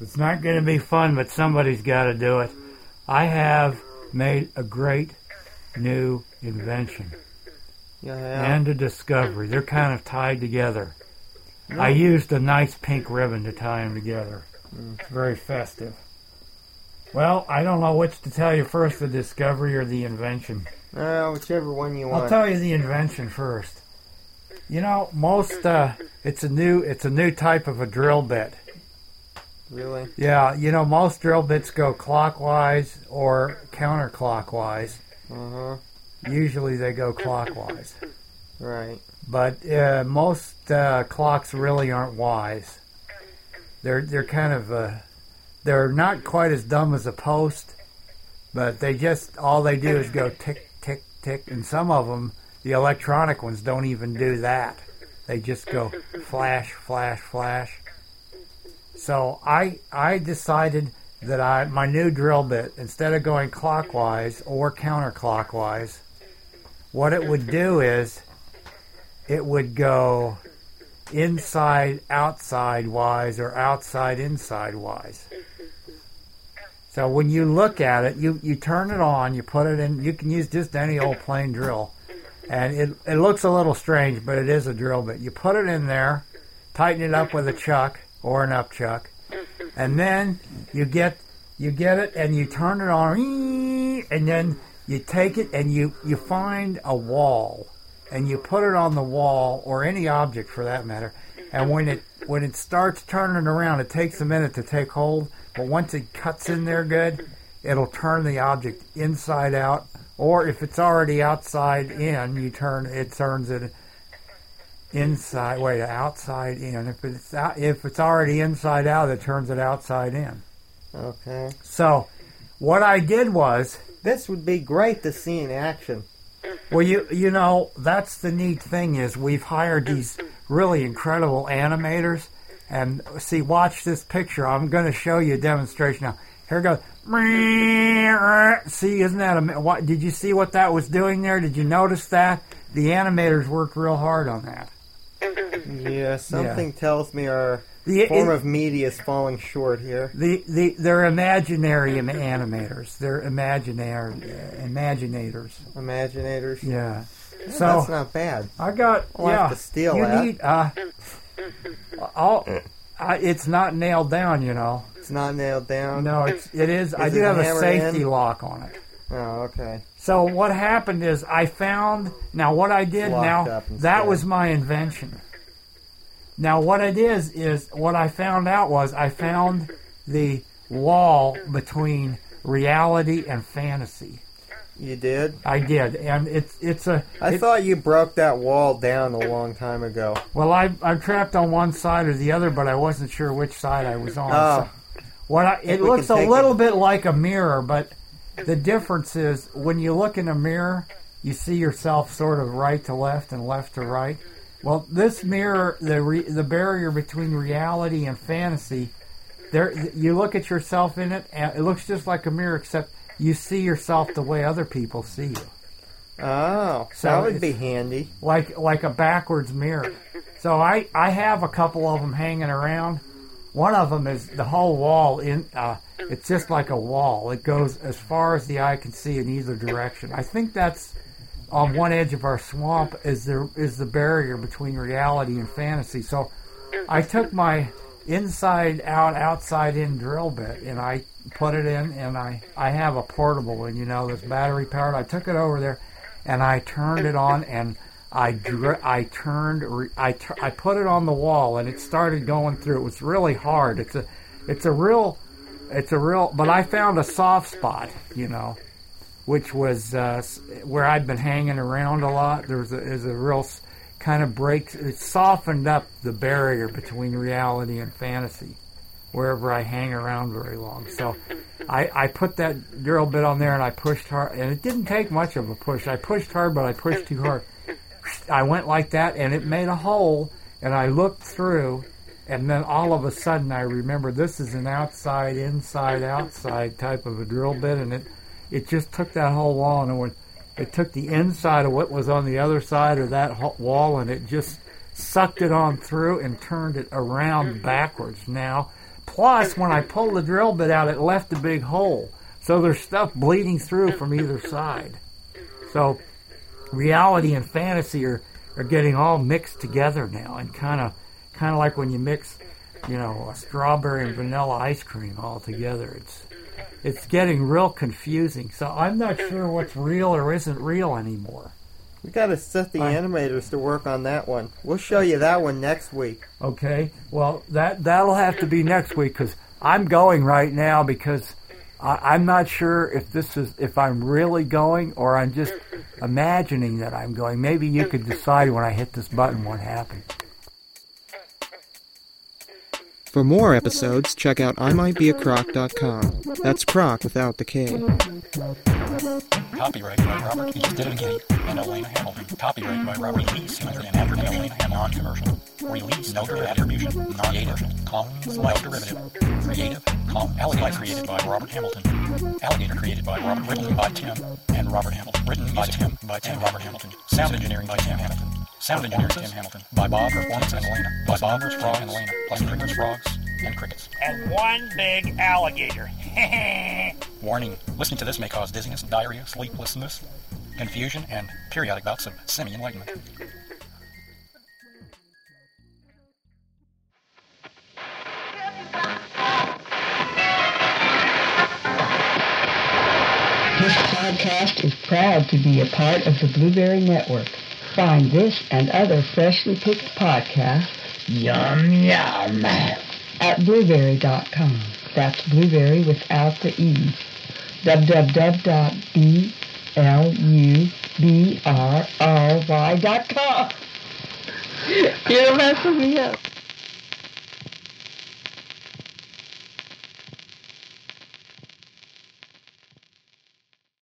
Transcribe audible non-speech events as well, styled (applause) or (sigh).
it's not going to be fun, but somebody's got to do it. I have made a great new invention Yeah. and a discovery. They're kind of tied together. I used a nice pink ribbon to tie them together. It's very festive. Well, I don't know which to tell you first, the discovery or the invention. Uh, whichever one you want. I'll tell you the invention first. You know, most uh, it's a new it's a new type of a drill bit. Really? Yeah, you know, most drill bits go clockwise or counterclockwise. Uh huh. Usually they go clockwise. Right. But uh, most uh, clocks really aren't wise. They're they're kind of uh, they're not quite as dumb as a post, but they just all they do is go tick tick tick, and some of them, the electronic ones, don't even do that. They just go flash flash flash. So I I decided that I my new drill bit instead of going clockwise or counterclockwise, what it would do is it would go inside outside wise or outside inside wise. So when you look at it, you, you turn it on, you put it in, you can use just any old plain drill. And it, it looks a little strange, but it is a drill bit. You put it in there, tighten it up with a chuck or an upchuck, and then you get you get it and you turn it on, and then you take it and you, you find a wall and you put it on the wall or any object for that matter. And when it when it starts turning around, it takes a minute to take hold, but once it cuts in there good, it'll turn the object inside out. Or if it's already outside in, you turn it turns it inside. Wait, outside in. If it's out, if it's already inside out, it turns it outside in. Okay. So, what I did was This would be great to see in action. Well, you you know that's the neat thing is we've hired these really incredible animators, and see, watch this picture. I'm going to show you a demonstration now. Here goes. See, isn't that a what? Did you see what that was doing there? Did you notice that the animators worked real hard on that? (laughs) Yeah, something tells me our The, form it- of media is falling short here. the, the they're imaginary im- animators. They're imaginary uh, imaginators. Imaginators. Yeah. Yeah, So that's not bad. I got I'll yeah. have to steal you that. need uh, I'll, I, it's not nailed down, you know. It's not nailed down. No, it's it is. I do have a safety in? lock on it. Oh, okay. So what happened is I found now what I did now that was my invention. Now what it is is what I found out was I found the wall between reality and fantasy. You did? I did, and it's it's a. I it- thought you broke that wall down a long time ago. Well, I I'm trapped on one side or the other, but I wasn't sure which side I was on. Oh. So what I, it looks a little it. bit like a mirror, but the difference is when you look in a mirror, you see yourself sort of right to left and left to right. Well, this mirror, the re, the barrier between reality and fantasy, there you look at yourself in it, and it looks just like a mirror, except you see yourself the way other people see you Oh, So that would be handy. like like a backwards mirror. So I I have a couple of them hanging around. One of them is the whole wall in. Uh, it's just like a wall. It goes as far as the eye can see in either direction. I think that's on one edge of our swamp is there is the barrier between reality and fantasy. So I took my inside out, outside in drill bit, and I put it in, and I I have a portable one, you know, that's battery powered. I took it over there, and I turned it on, and I dr- I turned I put it on the wall, and it started going through. It was really hard. It's a it's a real it's a real, but I found a soft spot, you know, which was uh, where I'd been hanging around a lot. There was a, is a real kind of break. It softened up the barrier between reality and fantasy wherever I hang around very long. So I, I put that drill bit on there and I pushed hard, and it didn't take much of a push. I pushed hard, but I pushed too hard. I went like that, and it made a hole, and I looked through, and then all of a sudden I remember this is an outside, inside, outside type of a drill bit, and it it just took that whole wall and it went, it took the inside of what was on the other side of that wall, and it just sucked it on through and turned it around backwards. Now, plus when I pulled the drill bit out, it left a big hole, so there's stuff bleeding through from either side. So reality and fantasy are, are getting all mixed together now and kind of kind of like when you mix you know a strawberry and vanilla ice cream all together it's it's getting real confusing so i'm not sure what's real or isn't real anymore We got to set the I- animators to work on that one. We'll show you that one next week. okay well that that'll have to be next week because i'm going right now because I, i'm not sure if this is if i'm really going or i'm just imagining that i'm going maybe you could decide when i hit this button what happened For more episodes, check out imightbeacroc.com. That's croc without the K. Copyright by Robert E. Diddy and Elena Hamilton. Copyright by Robert E. Singer and Andrew Elena and non-commercial. Release no attribution. Non-native. Commons like derivative. Creative. Com. Alligator created by Robert Hamilton. Alligator created by Robert. Written by Tim and Robert Hamilton. Written by Tim. By Tim Robert Hamilton. Sound engineering by Tim Hamilton. Sound engineering Tim Hamilton. By Bob Performance and Elena. By Bob Frog and Elena. Plus crickets, frogs, and crickets. And one big alligator. (laughs) Warning, listening to this may cause dizziness, diarrhea, sleeplessness, confusion, and periodic bouts of semi-enlightenment. Podcast is proud to be a part of the Blubrry Network. Find this and other freshly picked podcasts yum yum. at blubrry.com. That's blueberry without the E. www.blubrry.com. You're messing me up.